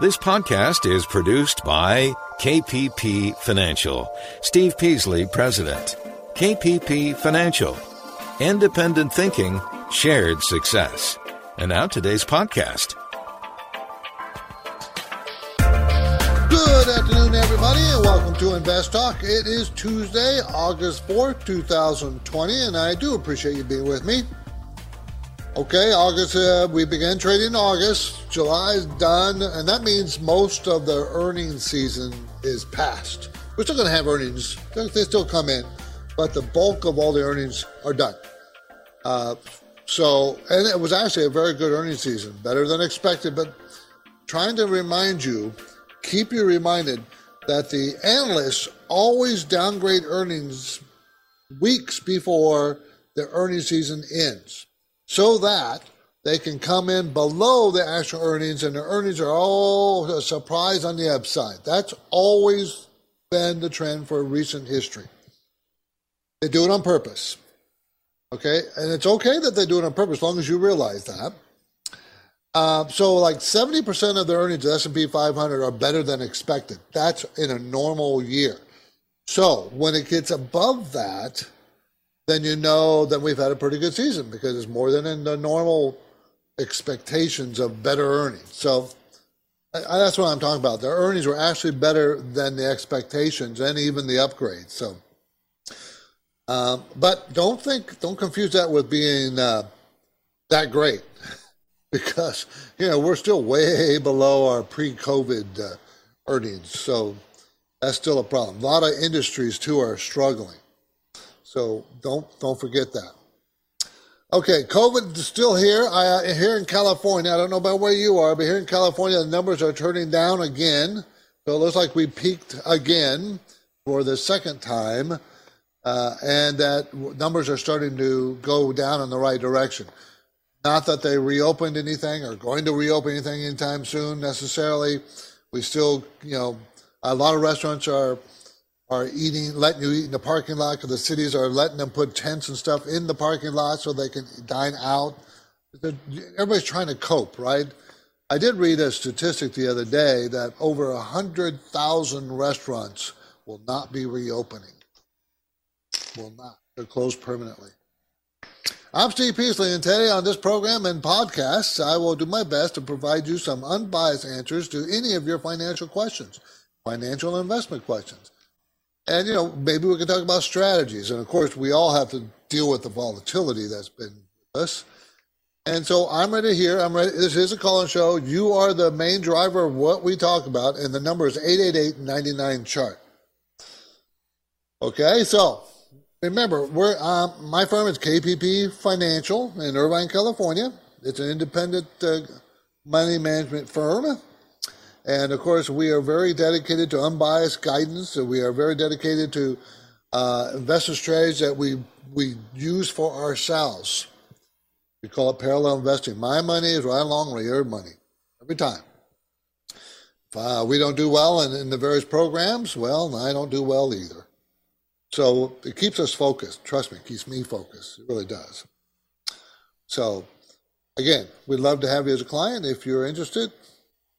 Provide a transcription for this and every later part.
This podcast is produced by KPP Financial. Steve Peasley, President. KPP Financial. Independent thinking, shared success. And now today's podcast. Good afternoon, everybody, and welcome to Invest Talk. It is Tuesday, August 4th, 2020, and I do appreciate you being with me. Okay, August, uh, we began trading in August. July is done, and that means most of the earnings season is past. We're still going to have earnings, they still come in, but the bulk of all the earnings are done. Uh, so, and it was actually a very good earnings season, better than expected, but trying to remind you, keep you reminded that the analysts always downgrade earnings weeks before the earnings season ends so that they can come in below the actual earnings and the earnings are all a surprise on the upside. That's always been the trend for recent history. They do it on purpose. Okay, and it's okay that they do it on purpose as long as you realize that. Uh, so, like 70% of the earnings of S&P 500 are better than expected. That's in a normal year. So, when it gets above that, then you know that we've had a pretty good season because it's more than in the normal expectations of better earnings. So I, that's what I'm talking about. The earnings were actually better than the expectations and even the upgrades. So, um, but don't think, don't confuse that with being uh, that great, because you know we're still way below our pre-COVID uh, earnings. So that's still a problem. A lot of industries too are struggling. So don't don't forget that. Okay, COVID is still here. I, uh, here in California, I don't know about where you are, but here in California, the numbers are turning down again. So it looks like we peaked again for the second time, uh, and that numbers are starting to go down in the right direction. Not that they reopened anything or going to reopen anything anytime soon necessarily. We still, you know, a lot of restaurants are are eating, letting you eat in the parking lot because the cities are letting them put tents and stuff in the parking lot so they can dine out. Everybody's trying to cope, right? I did read a statistic the other day that over 100,000 restaurants will not be reopening. Will not. They're closed permanently. I'm Steve Peasley, and today on this program and podcasts, I will do my best to provide you some unbiased answers to any of your financial questions, financial investment questions. And, you know, maybe we can talk about strategies. And of course, we all have to deal with the volatility that's been with us. And so I'm ready here. I'm ready. This is a call in show. You are the main driver of what we talk about, and the number is 888 99 chart. Okay, so remember, we're um, my firm is KPP Financial in Irvine, California. It's an independent uh, money management firm. And of course, we are very dedicated to unbiased guidance. We are very dedicated to uh, investment strategies that we we use for ourselves. We call it parallel investing. My money is right along with your money every time. If uh, we don't do well in, in the various programs, well, I don't do well either. So it keeps us focused. Trust me, it keeps me focused. It really does. So again, we'd love to have you as a client. If you're interested,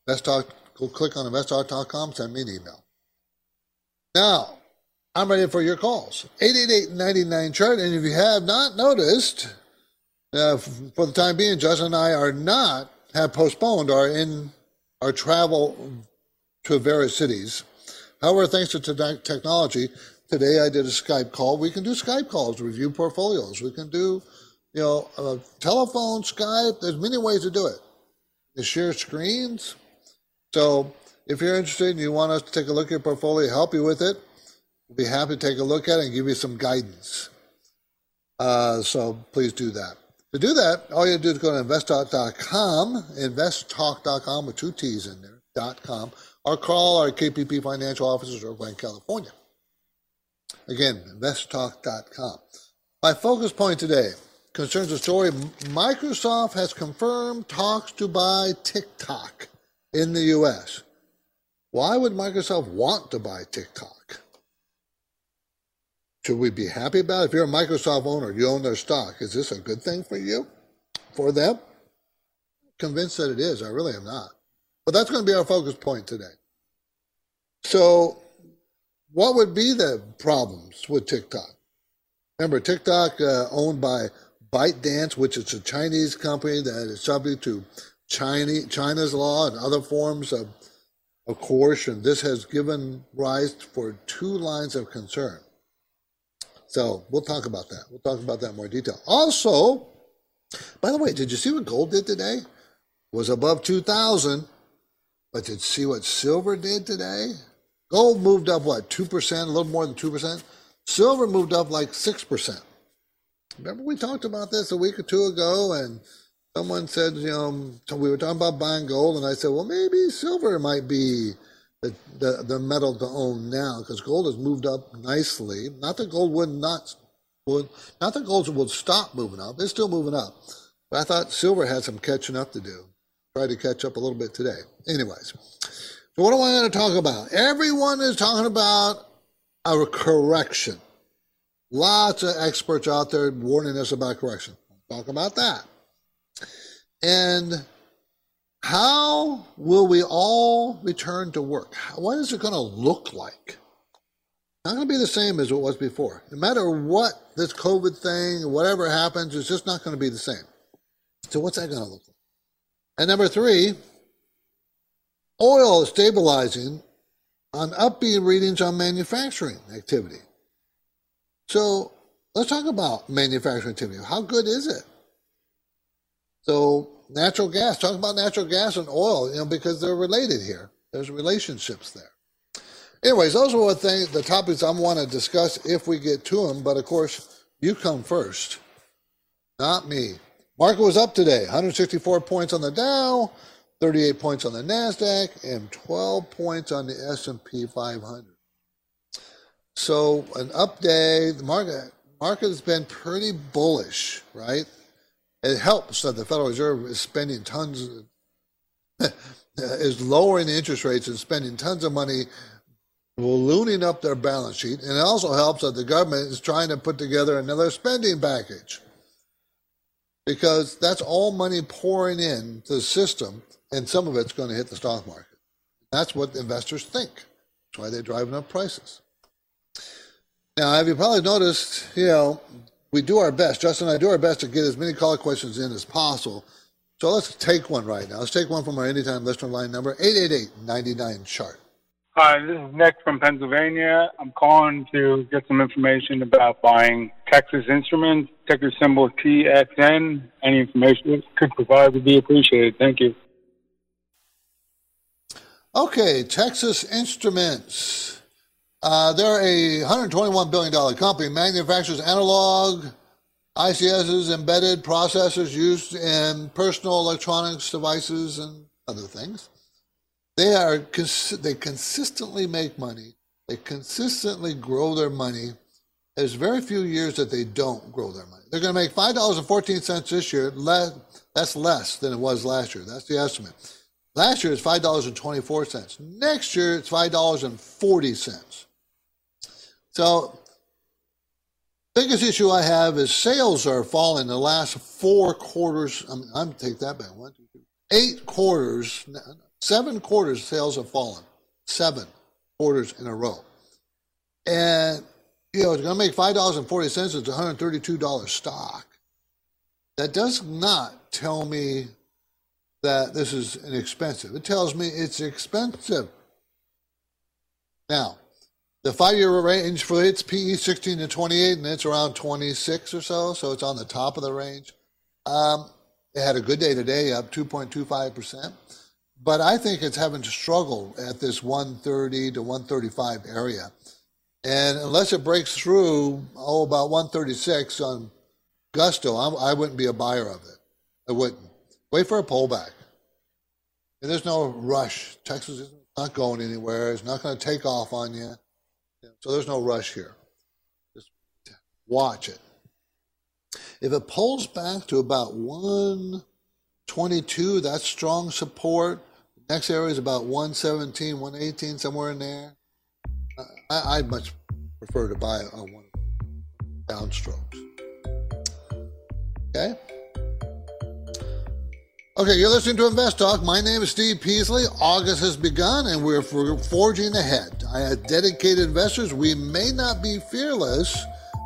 let's talk go click on investtalk.com, send me an email. Now, I'm ready for your calls. 888-99 chart. And if you have not noticed, uh, for the time being, Justin and I are not have postponed our in our travel to various cities. However, thanks to te- technology, today I did a Skype call. We can do Skype calls review portfolios. We can do, you know, a telephone, Skype. There's many ways to do it. You share screens. So if you're interested and you want us to take a look at your portfolio, help you with it, we'll be happy to take a look at it and give you some guidance. Uh, so please do that. To do that, all you have to do is go to investtalk.com, investtalk.com with two T's in there, dot .com, or call our KPP financial officers over in California. Again, investtalk.com. My focus point today concerns the story Microsoft has confirmed talks to buy TikTok in the US. Why would Microsoft want to buy TikTok? Should we be happy about it? If you're a Microsoft owner, you own their stock, is this a good thing for you? For them? convinced that it is. I really am not. But that's going to be our focus point today. So, what would be the problems with TikTok? Remember, TikTok uh, owned by ByteDance, which is a Chinese company that is subject to China, China's law and other forms of, of coercion. This has given rise for two lines of concern. So we'll talk about that. We'll talk about that in more detail. Also, by the way, did you see what gold did today? It was above 2,000, but did you see what silver did today? Gold moved up, what, 2%, a little more than 2%? Silver moved up like 6%. Remember we talked about this a week or two ago, and someone said, you know, we were talking about buying gold, and I said, well, maybe silver might be the, the, the metal to own now because gold has moved up nicely. Not that gold would not would not that gold would stop moving up; it's still moving up. But I thought silver had some catching up to do. Try to catch up a little bit today. Anyways, so what am I going to talk about? Everyone is talking about a correction. Lots of experts out there warning us about correction. Talk about that. And how will we all return to work? What is it going to look like? Not going to be the same as it was before. No matter what this COVID thing, whatever happens, it's just not going to be the same. So, what's that going to look like? And number three, oil is stabilizing on upbeat readings on manufacturing activity. So let's talk about manufacturing activity. How good is it? So natural gas, talk about natural gas and oil, you know, because they're related here. There's relationships there. Anyways, those are what things, the topics I want to discuss if we get to them. But of course, you come first, not me. Market was up today, 164 points on the Dow, 38 points on the Nasdaq, and 12 points on the S&P 500. So an up day, the market market has been pretty bullish, right? It helps that the Federal Reserve is spending tons, is lowering the interest rates and spending tons of money, ballooning up their balance sheet, and it also helps that the government is trying to put together another spending package because that's all money pouring in to the system, and some of it's going to hit the stock market. That's what investors think. That's why they're driving up prices. Now, have you probably noticed, you know, we do our best, Justin and I do our best to get as many caller questions in as possible. So let's take one right now. Let's take one from our anytime listener line number 888-99 chart. Hi, this is Nick from Pennsylvania. I'm calling to get some information about buying Texas Instruments, ticker symbol TXN. Any information you could provide would be appreciated. Thank you. Okay, Texas Instruments. Uh, they're a $121 billion company, manufactures analog ICSs, embedded processors used in personal electronics devices and other things. They are they consistently make money. They consistently grow their money. There's very few years that they don't grow their money. They're going to make five dollars and fourteen cents this year. that's less than it was last year. That's the estimate. Last year it's five dollars and twenty four cents. Next year it's five dollars and forty cents. So, biggest issue I have is sales are falling the last four quarters. I'm, I'm take that back. One, two, three, eight quarters, seven quarters sales have fallen. Seven quarters in a row. And, you know, it's going to make $5.40. It's $132 stock. That does not tell me that this is inexpensive. It tells me it's expensive. Now, the five-year range for its PE 16 to 28, and it's around 26 or so, so it's on the top of the range. Um, it had a good day today, up 2.25%, but I think it's having to struggle at this 130 to 135 area. And unless it breaks through, oh, about 136 on Gusto, I, I wouldn't be a buyer of it. I wouldn't. Wait for a pullback. And there's no rush. Texas is not going anywhere. It's not going to take off on you. So there's no rush here. Just watch it. If it pulls back to about 122, that's strong support. Next area is about 117, 118, somewhere in there. I, I'd much prefer to buy a one downstrokes. Okay? Okay, you're listening to Invest Talk. My name is Steve Peasley. August has begun and we're forging ahead. I have dedicated investors. We may not be fearless,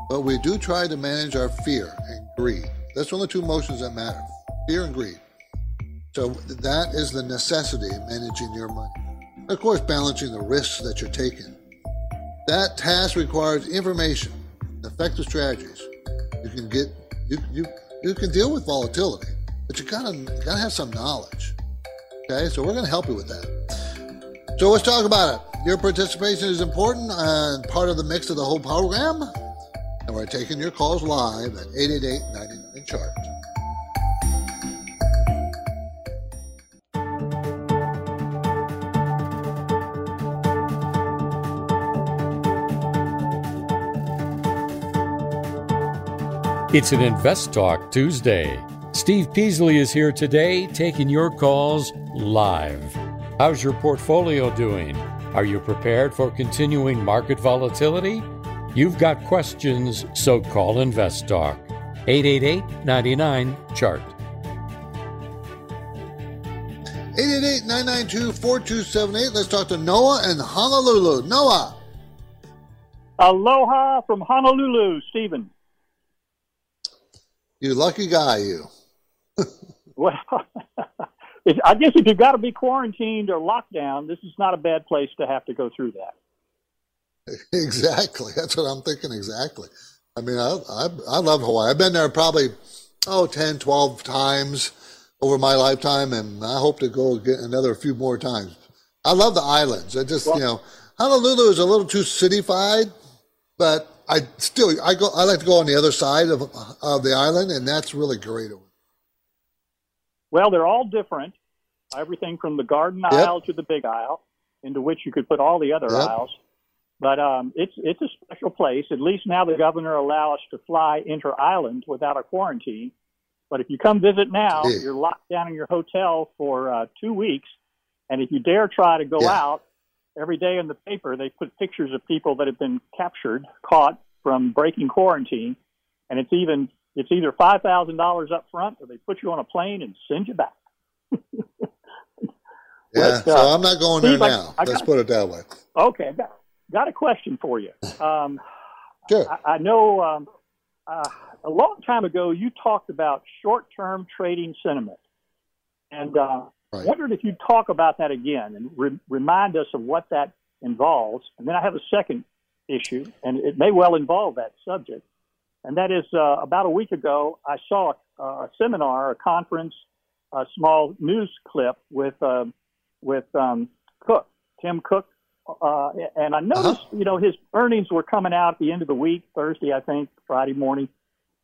but we do try to manage our fear and greed. That's one of the two emotions that matter fear and greed. So that is the necessity of managing your money. Of course, balancing the risks that you're taking. That task requires information, effective strategies. You can get you you you can deal with volatility, but you gotta gotta have some knowledge. Okay, so we're gonna help you with that. So let's talk about it. Your participation is important and part of the mix of the whole program. And we're taking your calls live at 888 99 chart. It's an Invest Talk Tuesday. Steve Peasley is here today taking your calls live. How's your portfolio doing? Are you prepared for continuing market volatility? You've got questions, so call Invest Talk. 888 99 Chart. 888 992 4278. Let's talk to Noah in Honolulu. Noah. Aloha from Honolulu, Stephen. You lucky guy, you. Well, I guess if you've got to be quarantined or locked down, this is not a bad place to have to go through that. Exactly. That's what I'm thinking. Exactly. I mean, I, I, I love Hawaii. I've been there probably, oh, 10, 12 times over my lifetime, and I hope to go get another few more times. I love the islands. I just, well, you know, Honolulu is a little too cityfied, but I still I go I like to go on the other side of of the island, and that's really great. Well, they're all different. Everything from the Garden yep. Isle to the Big Isle, into which you could put all the other yep. isles. But um, it's it's a special place. At least now the governor allows us to fly inter island without a quarantine. But if you come visit now, yeah. you're locked down in your hotel for uh, two weeks, and if you dare try to go yeah. out, every day in the paper they put pictures of people that have been captured, caught from breaking quarantine, and it's even it's either five thousand dollars up front or they put you on a plane and send you back. yeah, so uh, I'm not going Steve, there now. I, I Let's got, put it that way. Okay, got, got a question for you. Um, sure. I, I know um, uh, a long time ago you talked about short-term trading sentiment, and uh, Right. Wondered if you'd talk about that again and re- remind us of what that involves. And then I have a second issue, and it may well involve that subject. And that is uh, about a week ago, I saw a, a, seminar, a conference, a small news clip with uh, with um, Cook, Tim Cook, uh, and I noticed, uh-huh. you know, his earnings were coming out at the end of the week, Thursday, I think, Friday morning,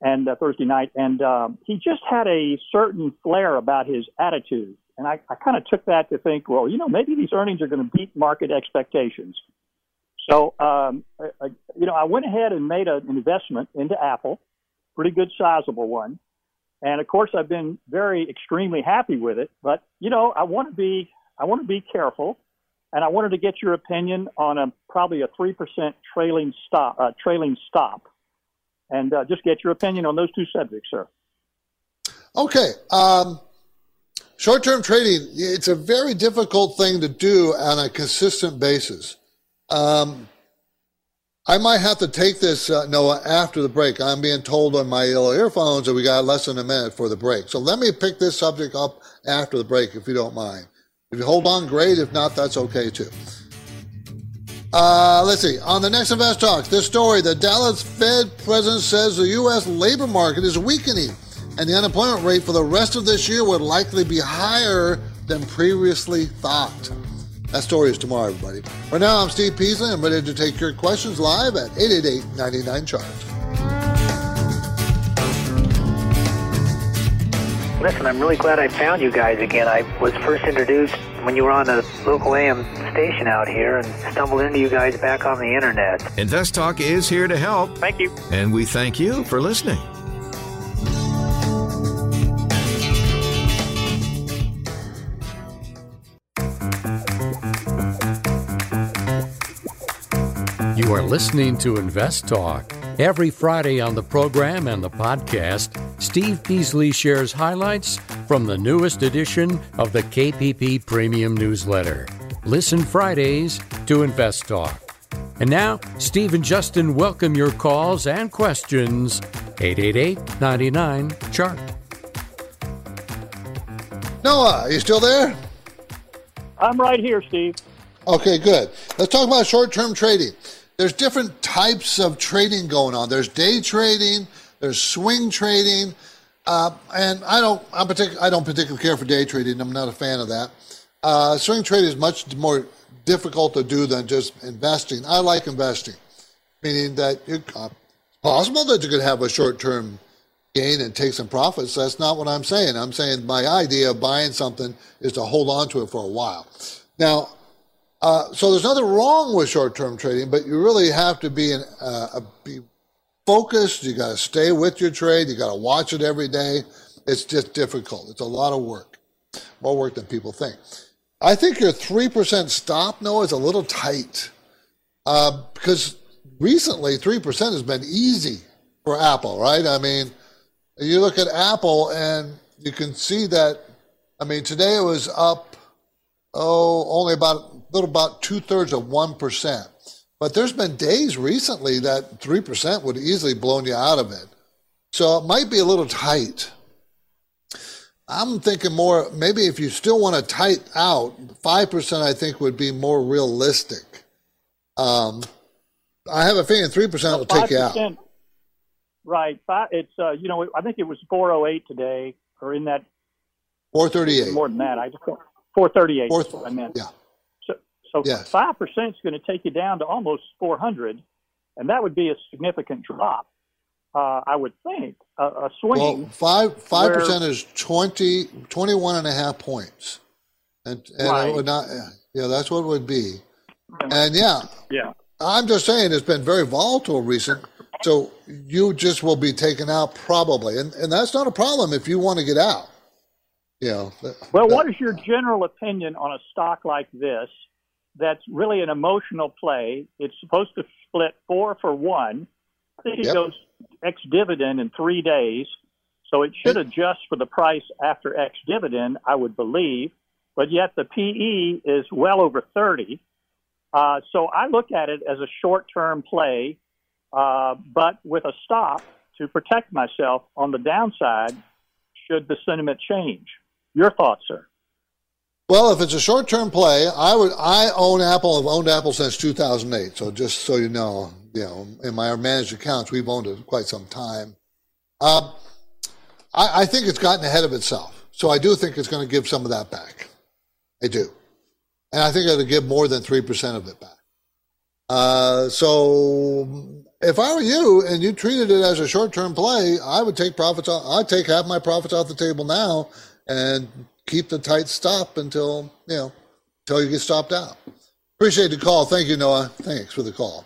and uh, Thursday night, and um, he just had a certain flair about his attitude. And I, I kind of took that to think, well, you know, maybe these earnings are going to beat market expectations. So, um, I, you know, I went ahead and made an investment into Apple, pretty good, sizable one. And of course, I've been very extremely happy with it. But you know, I want to be I want to be careful, and I wanted to get your opinion on a probably a three percent trailing stop uh, trailing stop, and uh, just get your opinion on those two subjects, sir. Okay. Um, Short term trading, it's a very difficult thing to do on a consistent basis. Um, I might have to take this, uh, Noah, after the break. I'm being told on my earphones that we got less than a minute for the break. So let me pick this subject up after the break, if you don't mind. If you hold on, great. If not, that's okay too. Uh, let's see. On the next Invest Talk, this story the Dallas Fed president says the U.S. labor market is weakening and the unemployment rate for the rest of this year would likely be higher than previously thought. That story is tomorrow, everybody. For now, I'm Steve Peasley. I'm ready to take your questions live at 888 99 Chart. Listen, I'm really glad I found you guys again. I was first introduced when you were on a local AM station out here and stumbled into you guys back on the internet. Invest Talk is here to help. Thank you. And we thank you for listening. You are listening to Invest Talk. Every Friday on the program and the podcast, Steve Peasley shares highlights from the newest edition of the KPP Premium Newsletter. Listen Fridays to Invest Talk. And now, Steve and Justin welcome your calls and questions. 888 99 Chart. Noah, are you still there? I'm right here, Steve. Okay, good. Let's talk about short term trading. There's different types of trading going on. There's day trading, there's swing trading, uh, and I don't, I'm partic- I don't particularly care for day trading. I'm not a fan of that. Uh, swing trading is much more difficult to do than just investing. I like investing, meaning that it's uh, possible that you could have a short term gain and take some profits. That's not what I'm saying. I'm saying my idea of buying something is to hold on to it for a while. Now, uh, so there's nothing wrong with short-term trading, but you really have to be in, uh, be focused. You got to stay with your trade. You got to watch it every day. It's just difficult. It's a lot of work, more work than people think. I think your three percent stop, Noah, is a little tight uh, because recently three percent has been easy for Apple, right? I mean, you look at Apple and you can see that. I mean, today it was up, oh, only about little about two thirds of one percent. But there's been days recently that three percent would easily blown you out of it. So it might be a little tight. I'm thinking more maybe if you still want to tight out, five percent I think would be more realistic. Um, I have a feeling three percent will take you out. Right. It's uh, you know I think it was 408 today or in that 438. More than that. I just 438. Four, I meant. Yeah. So five percent is going to take you down to almost 400, and that would be a significant drop. Uh, I would think a, a swing. Well, five five percent is 20, 21 and a half points, and and right. it would not. Yeah, that's what it would be. And yeah, yeah. I'm just saying it's been very volatile recent. So you just will be taken out probably, and and that's not a problem if you want to get out. You know. well, that, what is your general opinion on a stock like this? That's really an emotional play. It's supposed to split four for one. I think it yep. goes ex dividend in three days, so it should adjust for the price after ex dividend, I would believe. But yet the PE is well over 30. Uh, so I look at it as a short term play uh, but with a stop to protect myself on the downside should the sentiment change. Your thoughts, sir? Well, if it's a short-term play, I would. I own Apple. I've owned Apple since 2008. So just so you know, you know, in my managed accounts, we've owned it quite some time. Uh, I, I think it's gotten ahead of itself. So I do think it's going to give some of that back. I do, and I think it'll give more than three percent of it back. Uh, so if I were you and you treated it as a short term play, I would take profits. Off, I'd take half my profits off the table now and keep the tight stop until you know until you get stopped out. Appreciate the call. Thank you, Noah. Thanks for the call.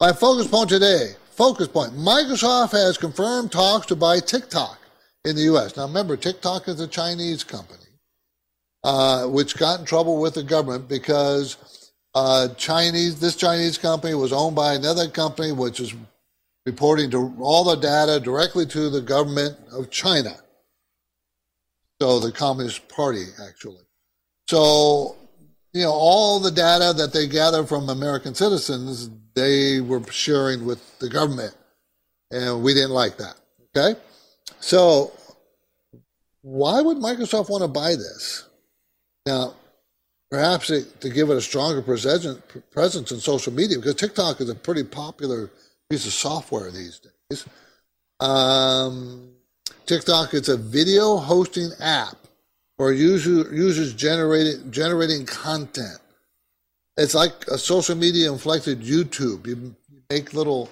My focus point today. Focus point. Microsoft has confirmed talks to buy TikTok in the U.S. Now, remember, TikTok is a Chinese company, uh, which got in trouble with the government because uh, Chinese, this Chinese company was owned by another company, which is reporting to all the data directly to the government of China. So the Communist Party, actually. So, you know, all the data that they gather from American citizens, they were sharing with the government. And we didn't like that. Okay? So, why would Microsoft want to buy this? Now, perhaps it, to give it a stronger presence in social media because TikTok is a pretty popular piece of software these days. Um, TikTok is a video hosting app for user, users generating generating content. It's like a social media inflected YouTube. You make little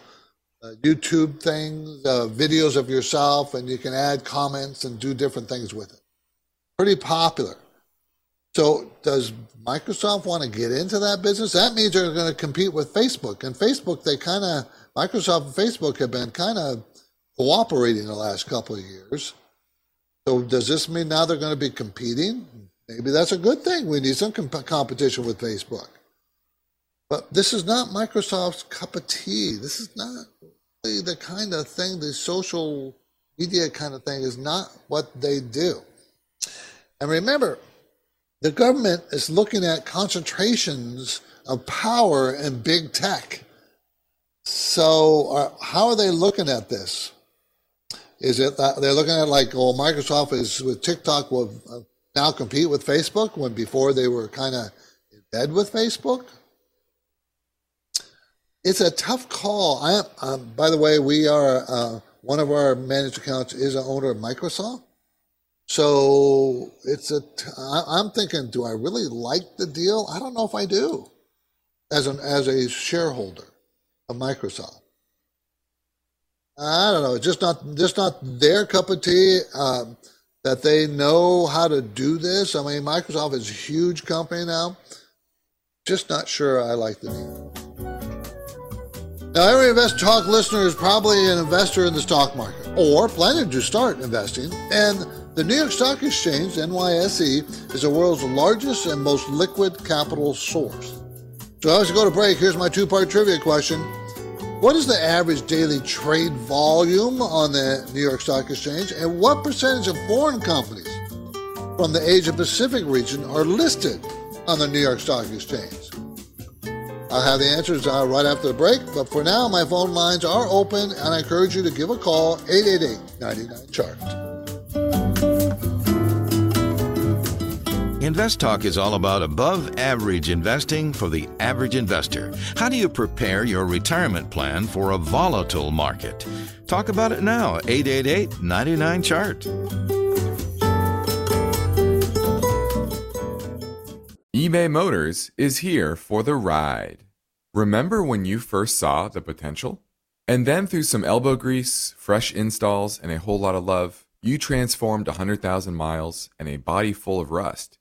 uh, YouTube things, uh, videos of yourself, and you can add comments and do different things with it. Pretty popular. So does Microsoft want to get into that business? That means they're going to compete with Facebook. And Facebook, they kind of, Microsoft and Facebook have been kind of cooperating the last couple of years. So does this mean now they're going to be competing? Maybe that's a good thing. We need some comp- competition with Facebook. But this is not Microsoft's cup of tea. This is not really the kind of thing, the social media kind of thing is not what they do. And remember, the government is looking at concentrations of power in big tech. So, uh, how are they looking at this? Is it that they're looking at like, oh, Microsoft is with TikTok will uh, now compete with Facebook when before they were kind of in bed with Facebook? It's a tough call. I, um, by the way, we are uh, one of our managed accounts is an owner of Microsoft. So it's a. T- I'm thinking, do I really like the deal? I don't know if I do, as an as a shareholder of Microsoft. I don't know. It's just not just not their cup of tea. Um, that they know how to do this. I mean, Microsoft is a huge company now. Just not sure I like the deal. Now, every Invest Talk listener is probably an investor in the stock market or planning to start investing. And the New York Stock Exchange, NYSE, is the world's largest and most liquid capital source. So as we go to break, here's my two part trivia question. What is the average daily trade volume on the New York Stock Exchange, and what percentage of foreign companies from the Asia Pacific region are listed on the New York Stock Exchange? I'll have the answers uh, right after the break, but for now, my phone lines are open, and I encourage you to give a call 888 99 Chart. Invest Talk is all about above average investing for the average investor. How do you prepare your retirement plan for a volatile market? Talk about it now, 888 99 Chart. eBay Motors is here for the ride. Remember when you first saw the potential? And then through some elbow grease, fresh installs, and a whole lot of love, you transformed 100,000 miles and a body full of rust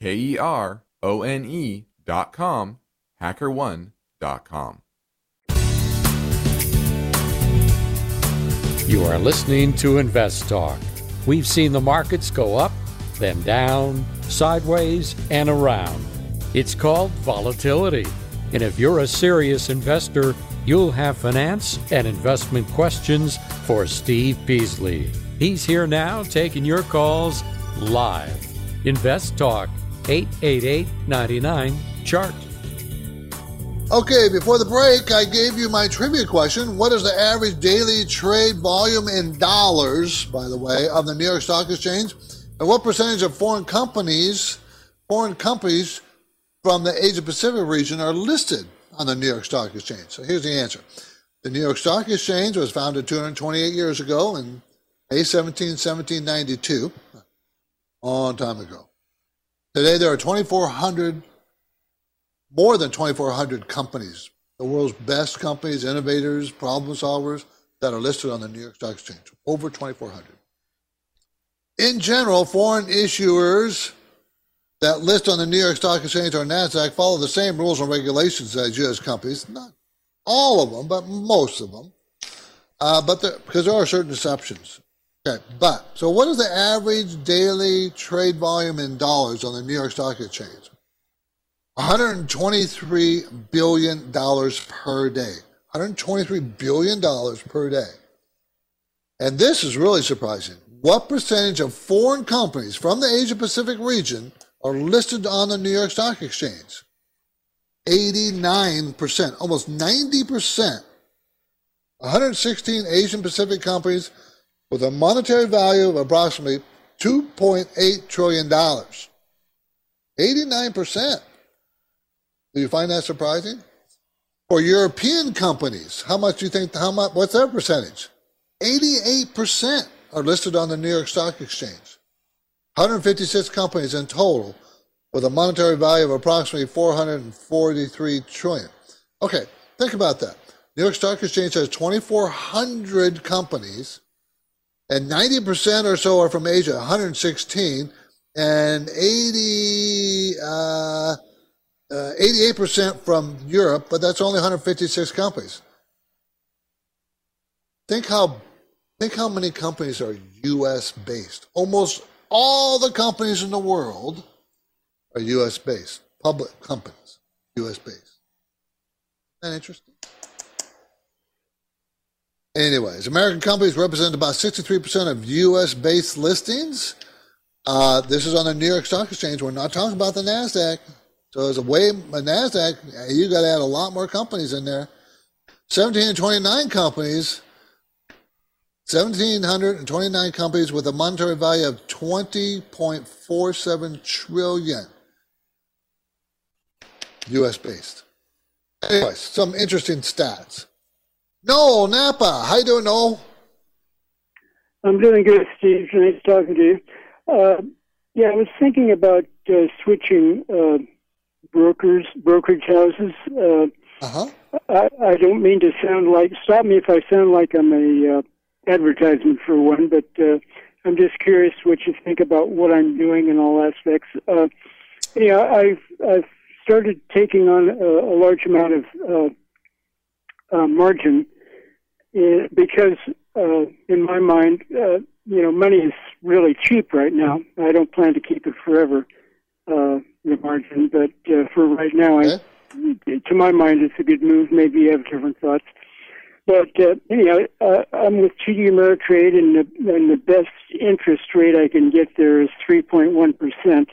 K E R O N E dot com, hackerone dot com. You are listening to Invest Talk. We've seen the markets go up, then down, sideways, and around. It's called volatility. And if you're a serious investor, you'll have finance and investment questions for Steve Peasley. He's here now taking your calls live. Invest Talk 888 99 chart. Okay, before the break, I gave you my trivia question. What is the average daily trade volume in dollars, by the way, of the New York Stock Exchange? And what percentage of foreign companies, foreign companies from the Asia Pacific region are listed on the New York Stock Exchange? So here's the answer. The New York Stock Exchange was founded 228 years ago in May 17, 1792, a long time ago. Today there are 2,400 more than 2,400 companies, the world's best companies, innovators, problem solvers that are listed on the New York Stock Exchange. Over 2,400. In general, foreign issuers that list on the New York Stock Exchange or NASDAQ follow the same rules and regulations as U.S. companies. Not all of them, but most of them. Uh, but the, because there are certain exceptions. Okay, but so what is the average daily trade volume in dollars on the New York Stock Exchange? 123 billion dollars per day. 123 billion dollars per day. And this is really surprising. What percentage of foreign companies from the Asia Pacific region are listed on the New York Stock Exchange? 89%, almost 90%. 116 Asian Pacific companies with a monetary value of approximately $2.8 trillion. 89%. Do you find that surprising? For European companies, how much do you think, how much, what's their percentage? 88% are listed on the New York Stock Exchange. 156 companies in total with a monetary value of approximately 443 trillion. Okay, think about that. New York Stock Exchange has 2,400 companies, and 90% or so are from Asia, 116, and 80, uh, uh, 88% from Europe, but that's only 156 companies. Think how think how many companies are U.S. based. Almost all the companies in the world are U.S. based, public companies, U.S. based. Isn't that interesting? Anyways, American companies represent about 63% of U.S. based listings. Uh, this is on the New York Stock Exchange. We're not talking about the NASDAQ. So as a way, a NASDAQ, you got to add a lot more companies in there. 1729 companies, 1,729 companies with a monetary value of 20.47 trillion. US based. Anyways, some interesting stats. Noel Napa, how you doing, Noel? I'm doing good, Steve. Nice talking to you. Uh, yeah, I was thinking about uh, switching uh, brokers, brokerage houses. Uh, uh-huh. I, I don't mean to sound like. Stop me if I sound like I'm a uh, advertisement for one, but uh, I'm just curious what you think about what I'm doing in all aspects. Uh, yeah, I've I've started taking on a, a large amount of uh, margin uh, because, uh, in my mind, uh, you know, money is really cheap right now. I don't plan to keep it forever. Uh, the margin, but uh, for right now, I, to my mind, it's a good move. Maybe you have different thoughts. But uh, anyhow, uh, I'm with TD Ameritrade, and the, and the best interest rate I can get there is 3.1 percent.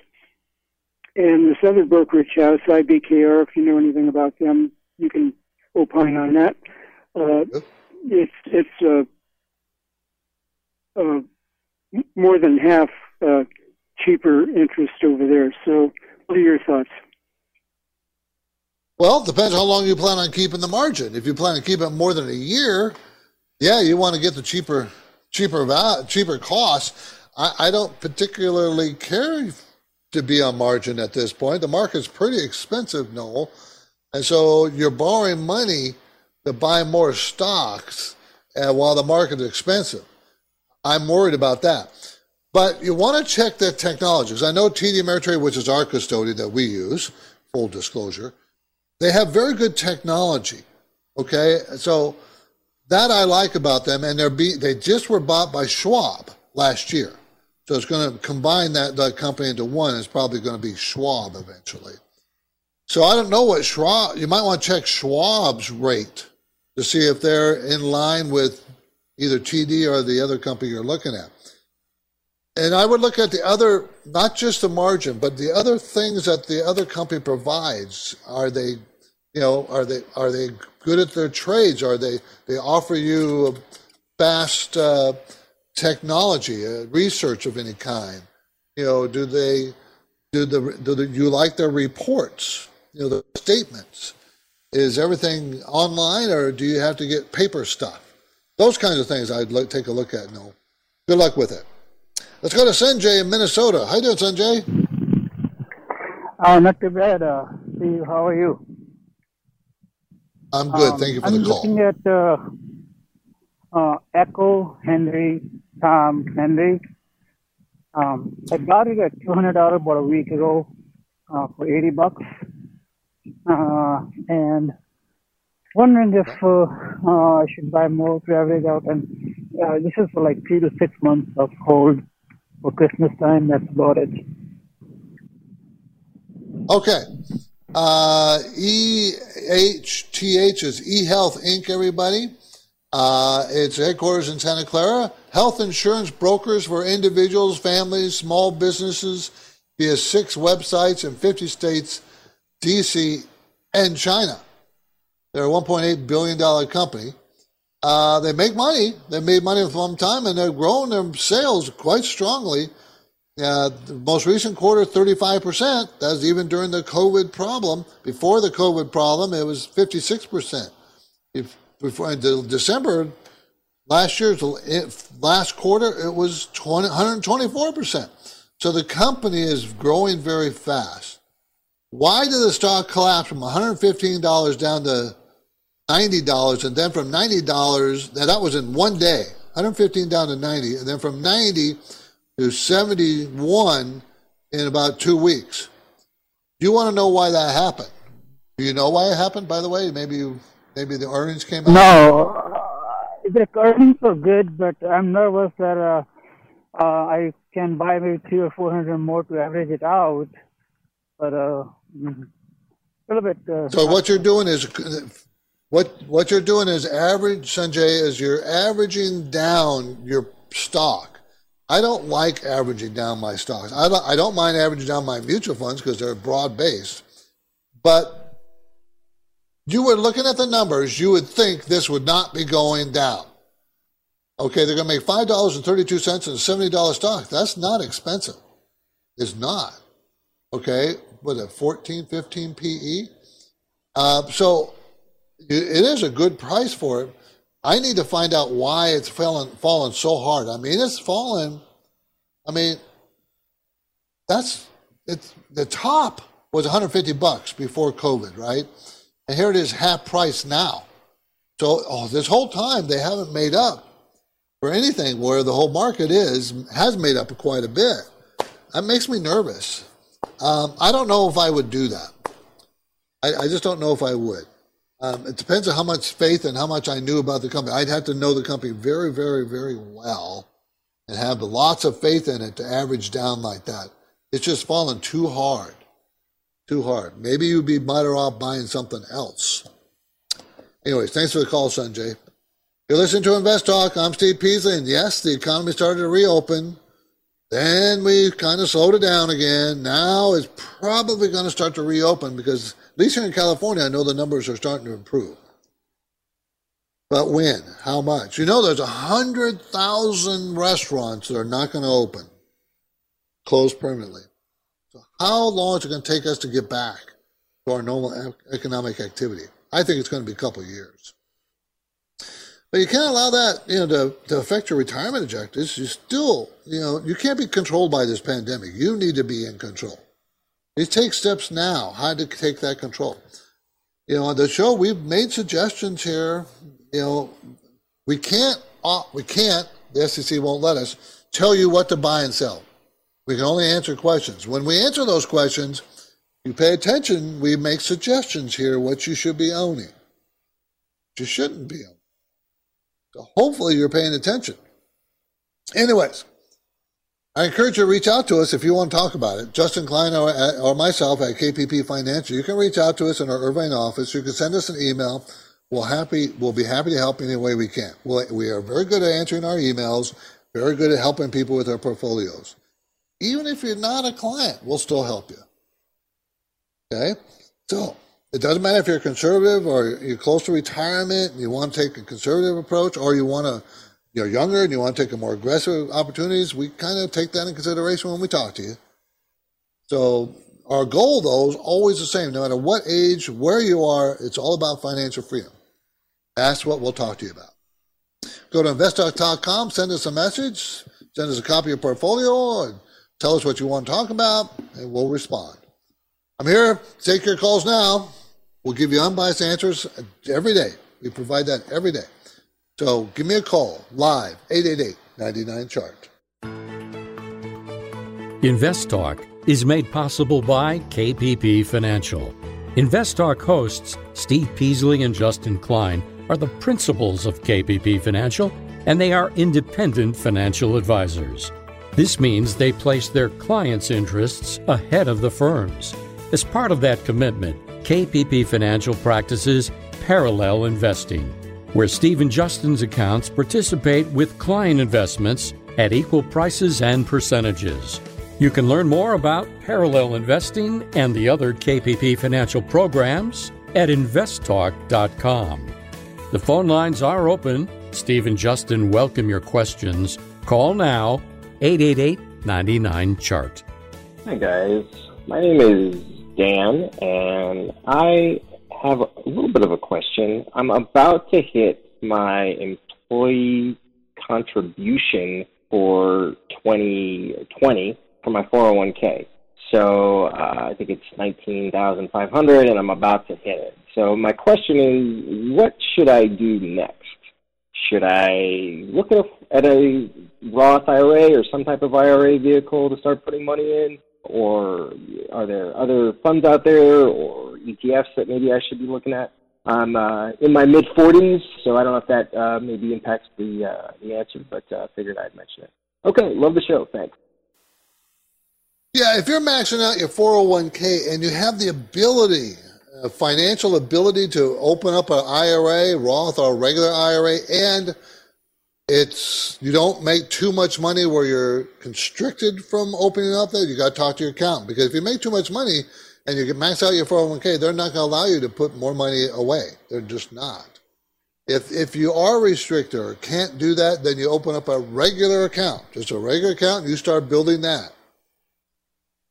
And this other brokerage house, IBKR, if you know anything about them, you can on that. Uh, it's it's uh, uh, more than half uh, cheaper interest over there. So what are your thoughts? Well, depends how long you plan on keeping the margin. If you plan to keep it more than a year, yeah, you want to get the cheaper, cheaper, cheaper cost. I, I don't particularly care to be on margin at this point. The market's pretty expensive, Noel, and so you're borrowing money to buy more stocks, uh, while the market is expensive. I'm worried about that. But you want to check their technologies. I know TD Ameritrade, which is our custodian that we use, full disclosure, they have very good technology. Okay, so that I like about them, and they're be, they just were bought by Schwab last year, so it's going to combine that, that company into one. It's probably going to be Schwab eventually. So I don't know what Schwab. You might want to check Schwab's rate to see if they're in line with either TD or the other company you're looking at. And I would look at the other, not just the margin, but the other things that the other company provides. Are they, You know, are they are they good at their trades? Are they they offer you fast uh, technology, uh, research of any kind? You know, do they do the do the, you like their reports? You know, the statements. Is everything online, or do you have to get paper stuff? Those kinds of things I'd look, take a look at. No, good luck with it. Let's go to Sanjay in Minnesota. How you doing, Sanjay? Oh, not too bad. Uh, Steve, how are you? I'm good. Um, Thank you for I'm the call. I'm looking at uh, uh, Echo Henry Tom Henry. Um, I got it at two hundred dollars about a week ago uh, for eighty bucks, uh, and wondering if uh, uh, I should buy more average out. And uh, this is for like three to six months of hold for Christmas time. That's about it. Okay. Uh, EHTH is eHealth Inc., everybody. Uh, its headquarters in Santa Clara. Health insurance brokers for individuals, families, small businesses via six websites in 50 states, DC, and China. They're a $1.8 billion company. Uh, they make money. They made money for long time, and they're growing their sales quite strongly. Uh, the most recent quarter, 35%. That's even during the COVID problem. Before the COVID problem, it was 56%. If, before December last year's last quarter, it was 20, 124%. So the company is growing very fast. Why did the stock collapse from $115 down to $90 and then from $90, now that was in one day, 115 down to 90, and then from 90 to 71 in about two weeks. Do you want to know why that happened? Do you know why it happened, by the way? Maybe you, maybe the earnings came out? No, uh, the earnings are good, but I'm nervous that uh, uh, I can buy maybe three or four hundred more to average it out. But uh, mm-hmm. a little bit. Uh, so what you're doing is what what you're doing is average, Sanjay, is you're averaging down your stock. I don't like averaging down my stocks. I don't, I don't mind averaging down my mutual funds because they're broad based. But you were looking at the numbers, you would think this would not be going down. Okay, they're going to make $5.32 in a $70 stock. That's not expensive. It's not. Okay, with a 14, 15 PE. Uh, so it is a good price for it. I need to find out why it's fallen fallen so hard. I mean, it's fallen. I mean, that's it's the top was 150 bucks before COVID, right? And here it is half price now. So oh, this whole time they haven't made up for anything where the whole market is has made up quite a bit. That makes me nervous. Um, I don't know if I would do that. I, I just don't know if I would. Um, it depends on how much faith and how much I knew about the company. I'd have to know the company very, very, very well and have lots of faith in it to average down like that. It's just fallen too hard. Too hard. Maybe you'd be better off buying something else. Anyways, thanks for the call, Sanjay. You're listening to Invest Talk. I'm Steve Peasley, and yes, the economy started to reopen. Then we kind of slowed it down again. Now it's probably going to start to reopen because at least here in California, I know the numbers are starting to improve. But when? How much? You know, there's 100,000 restaurants that are not going to open, closed permanently. So, how long is it going to take us to get back to our normal economic activity? I think it's going to be a couple years. But you can't allow that, you know, to, to affect your retirement objectives. You still, you know, you can't be controlled by this pandemic. You need to be in control. You take steps now how to take that control. You know, on the show, we've made suggestions here. You know, we can't, uh, we can't, the SEC won't let us tell you what to buy and sell. We can only answer questions. When we answer those questions, you pay attention, we make suggestions here what you should be owning, you shouldn't be owning. So hopefully you're paying attention. Anyways, I encourage you to reach out to us if you want to talk about it. Justin Klein or, or myself at KPP Financial. You can reach out to us in our Irvine office. You can send us an email. We'll happy we'll be happy to help any way we can. We'll, we are very good at answering our emails. Very good at helping people with their portfolios. Even if you're not a client, we'll still help you. Okay, so it doesn't matter if you're conservative or you're close to retirement and you want to take a conservative approach or you want to you're younger and you want to take a more aggressive opportunities, we kind of take that in consideration when we talk to you. So our goal though is always the same. No matter what age, where you are, it's all about financial freedom. That's what we'll talk to you about. Go to investtalk.com, send us a message, send us a copy of your portfolio, and tell us what you want to talk about, and we'll respond. I'm here. Take your calls now. We'll give you unbiased answers every day. We provide that every day. So give me a call live, 888 99 chart. Invest Talk is made possible by KPP Financial. Invest Talk hosts Steve Peasley and Justin Klein are the principals of KPP Financial, and they are independent financial advisors. This means they place their clients' interests ahead of the firm's. As part of that commitment, KPP Financial practices parallel investing, where Steve and Justin's accounts participate with client investments at equal prices and percentages. You can learn more about parallel investing and the other KPP financial programs at investtalk.com. The phone lines are open. Steve and Justin welcome your questions. Call now 888 99 Chart. Hi, guys. My name is Dan, and I have a little bit of a question. I'm about to hit my employee contribution for 2020 for my 401k. So uh, I think it's 19,500 and I'm about to hit it. So my question is, what should I do next? Should I look at a, at a Roth IRA or some type of IRA vehicle to start putting money in? Or are there other funds out there or ETFs that maybe I should be looking at? I'm uh, in my mid 40s, so I don't know if that uh, maybe impacts the uh, the answer, but uh, figured I'd mention it. Okay, love the show. Thanks. Yeah, if you're maxing out your 401k and you have the ability, uh, financial ability to open up an IRA, Roth or regular IRA, and it's you don't make too much money where you're constricted from opening up that. You got to talk to your accountant because if you make too much money and you max out your 401k, they're not going to allow you to put more money away. They're just not. If if you are restricted or can't do that, then you open up a regular account, just a regular account, and you start building that.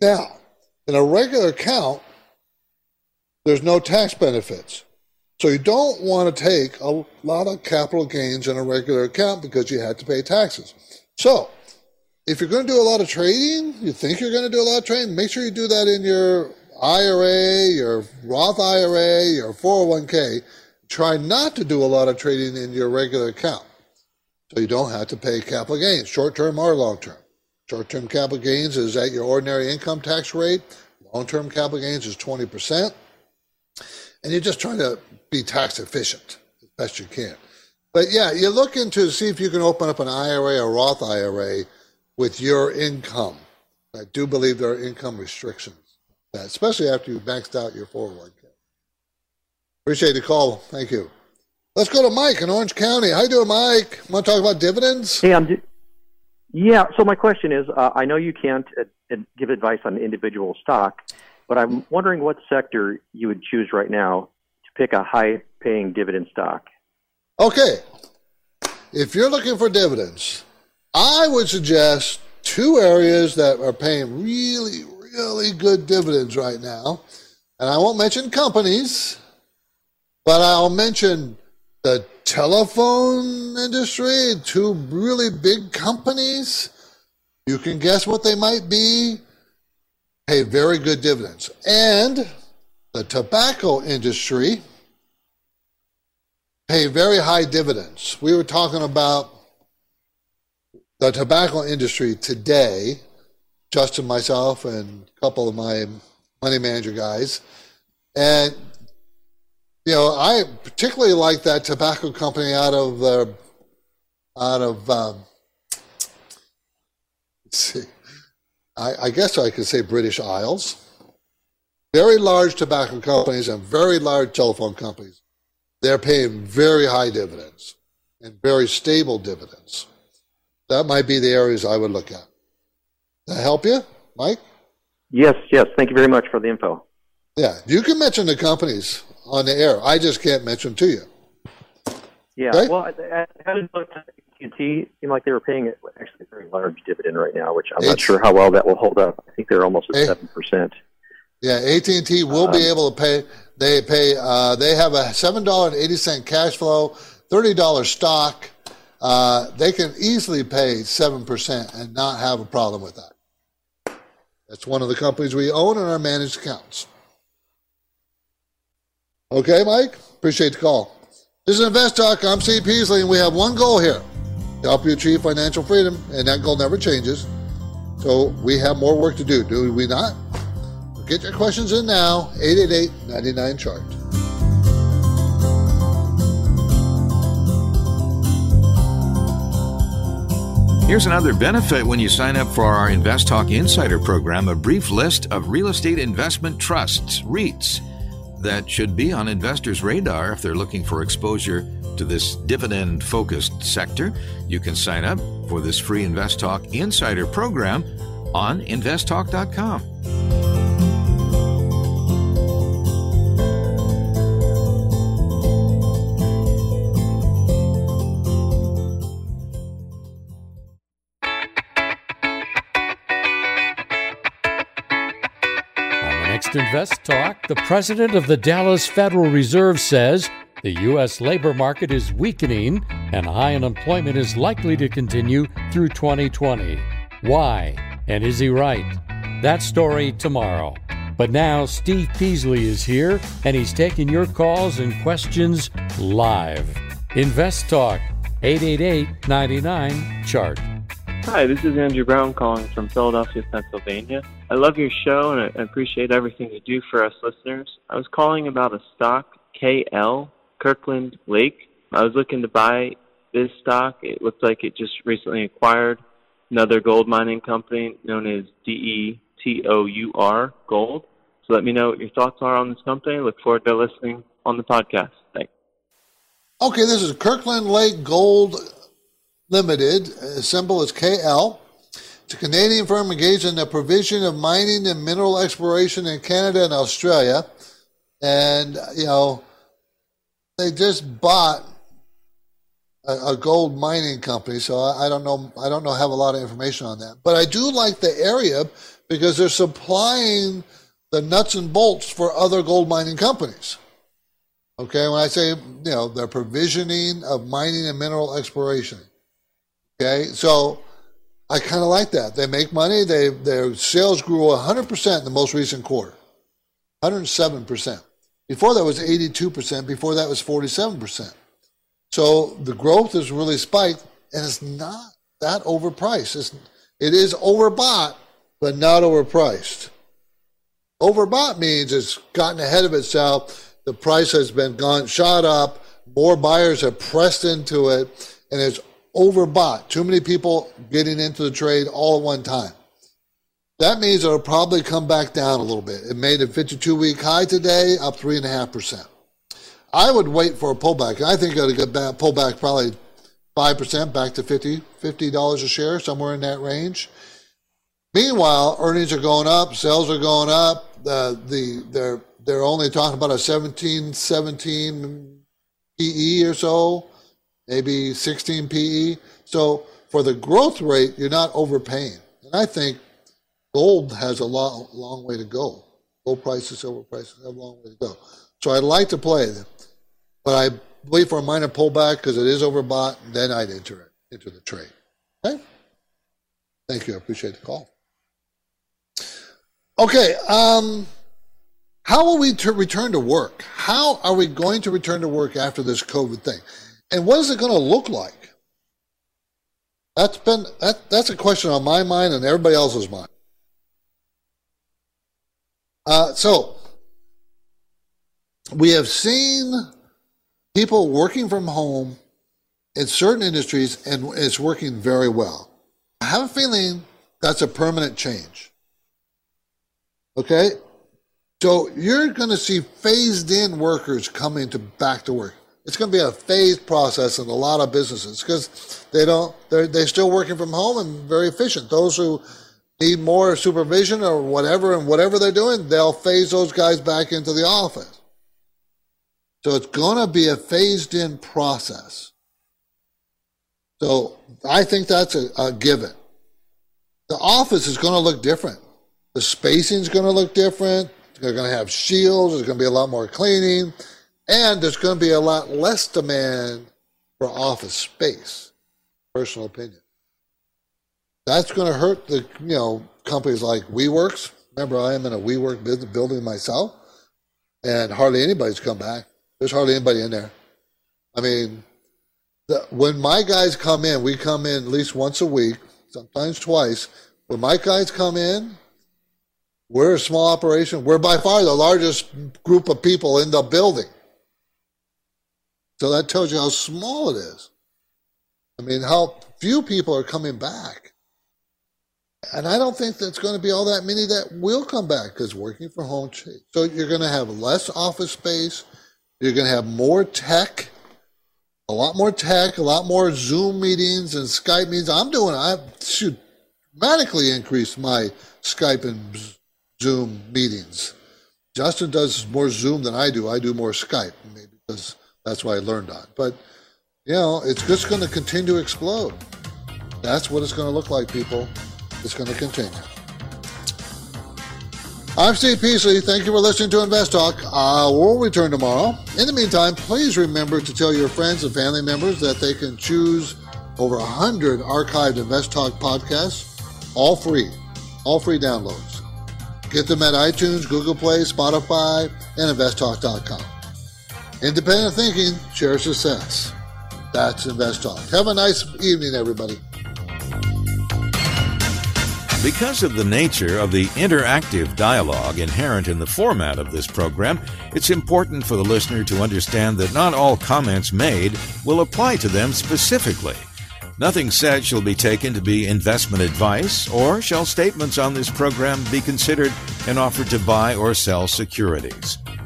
Now, in a regular account, there's no tax benefits. So you don't want to take a lot of capital gains in a regular account because you had to pay taxes. So if you're going to do a lot of trading, you think you're going to do a lot of trading, make sure you do that in your IRA, your Roth IRA, your 401k. Try not to do a lot of trading in your regular account. So you don't have to pay capital gains, short term or long term. Short term capital gains is at your ordinary income tax rate. Long term capital gains is 20%. And you're just trying to be tax efficient as best you can. But yeah, you look into see if you can open up an IRA or Roth IRA with your income. I do believe there are income restrictions, especially after you've maxed out your 401k. Appreciate the call. Thank you. Let's go to Mike in Orange County. How you doing, Mike? Want to talk about dividends? Hey, I'm. yeah. So my question is, uh, I know you can't uh, give advice on individual stock, but I'm wondering what sector you would choose right now pick a high paying dividend stock? Okay. If you're looking for dividends, I would suggest two areas that are paying really, really good dividends right now. And I won't mention companies, but I'll mention the telephone industry, two really big companies. You can guess what they might be. Pay very good dividends. And the tobacco industry pay very high dividends. We were talking about the tobacco industry today, Justin, myself, and a couple of my money manager guys. And, you know, I particularly like that tobacco company out of, uh, out of, um, let's see, I, I guess I could say British Isles very large tobacco companies and very large telephone companies, they're paying very high dividends and very stable dividends. That might be the areas I would look at. That help you, Mike? Yes, yes. Thank you very much for the info. Yeah, you can mention the companies on the air. I just can't mention to you. Yeah, okay? well, I, I looked at AT&T. Seemed like they were paying actually a very large dividend right now, which I'm not sure how well that will hold up. I think they're almost at seven percent. Yeah, AT&T will um, be able to pay. They pay. Uh, they have a seven dollar and eighty cent cash flow, thirty dollars stock. Uh, they can easily pay seven percent and not have a problem with that. That's one of the companies we own in our managed accounts. Okay, Mike. Appreciate the call. This is Invest Talk. I'm Steve Peasley, and we have one goal here to help you achieve financial freedom, and that goal never changes. So we have more work to do, do we not? Get your questions in now, 888 99 chart. Here's another benefit when you sign up for our Invest Talk Insider program a brief list of real estate investment trusts, REITs that should be on investors' radar if they're looking for exposure to this dividend focused sector. You can sign up for this free Invest Talk Insider program on investtalk.com. Invest Talk, the president of the Dallas Federal Reserve says the U.S. labor market is weakening and high unemployment is likely to continue through 2020. Why? And is he right? That story tomorrow. But now Steve Peasley is here and he's taking your calls and questions live. Invest Talk, 888 99 Chart. Hi, this is Andrew Brown calling from Philadelphia, Pennsylvania. I love your show and I appreciate everything you do for us listeners. I was calling about a stock, KL, Kirkland Lake. I was looking to buy this stock. It looks like it just recently acquired another gold mining company known as DETOUR Gold. So let me know what your thoughts are on this company. I look forward to listening on the podcast. Thanks. Okay, this is Kirkland Lake Gold Limited, uh, symbol is KL. It's a Canadian firm engaged in the provision of mining and mineral exploration in Canada and Australia. And, you know, they just bought a, a gold mining company, so I, I don't know I don't know have a lot of information on that. But I do like the area because they're supplying the nuts and bolts for other gold mining companies. Okay, when I say, you know, the provisioning of mining and mineral exploration. Okay, so I kind of like that. They make money. They their sales grew 100% in the most recent quarter, 107%. Before that was 82%. Before that was 47%. So the growth is really spiked, and it's not that overpriced. It's, it is overbought, but not overpriced. Overbought means it's gotten ahead of itself. The price has been gone shot up. More buyers have pressed into it, and it's overbought. Too many people getting into the trade all at one time. That means it'll probably come back down a little bit. It made a 52 week high today, up 3.5%. I would wait for a pullback. I think it'll get back, probably 5% back to 50 $50 a share, somewhere in that range. Meanwhile, earnings are going up, sales are going up. The, the, they're, they're only talking about a 17, 17 PE or so maybe 16 PE. So for the growth rate, you're not overpaying. And I think gold has a long, long way to go. Gold prices, silver prices have a long way to go. So I'd like to play them, but I wait for a minor pullback because it is overbought, and then I'd enter it into the trade. Okay. Thank you. I appreciate the call. Okay. Um, how will we t- return to work? How are we going to return to work after this COVID thing? And what is it going to look like? That's been that, that's a question on my mind and everybody else's mind. Uh, so we have seen people working from home in certain industries, and it's working very well. I have a feeling that's a permanent change. Okay, so you're going to see phased in workers coming to back to work. It's going to be a phased process in a lot of businesses because they don't they're they're still working from home and very efficient. Those who need more supervision or whatever, and whatever they're doing, they'll phase those guys back into the office. So it's going to be a phased in process. So I think that's a, a given. The office is going to look different. The spacing is going to look different. They're going to have shields. There's going to be a lot more cleaning. And there's going to be a lot less demand for office space. Personal opinion. That's going to hurt the, you know, companies like WeWorks. Remember, I am in a WeWork building myself, and hardly anybody's come back. There's hardly anybody in there. I mean, the, when my guys come in, we come in at least once a week, sometimes twice. When my guys come in, we're a small operation. We're by far the largest group of people in the building. So that tells you how small it is. I mean, how few people are coming back. And I don't think that's going to be all that many that will come back because working from home. So you're going to have less office space. You're going to have more tech, a lot more tech, a lot more Zoom meetings and Skype meetings. I'm doing, I should dramatically increase my Skype and Zoom meetings. Justin does more Zoom than I do. I do more Skype, maybe because that's what I learned on. But, you know, it's just going to continue to explode. That's what it's going to look like, people. It's going to continue. I'm Steve Peasley. Thank you for listening to Invest Talk. Uh, we'll return tomorrow. In the meantime, please remember to tell your friends and family members that they can choose over 100 archived Invest Talk podcasts, all free, all free downloads. Get them at iTunes, Google Play, Spotify, and InvestTalk.com. Independent thinking, share success. That's Invest Talk. Have a nice evening, everybody. Because of the nature of the interactive dialogue inherent in the format of this program, it's important for the listener to understand that not all comments made will apply to them specifically. Nothing said shall be taken to be investment advice, or shall statements on this program be considered an offer to buy or sell securities.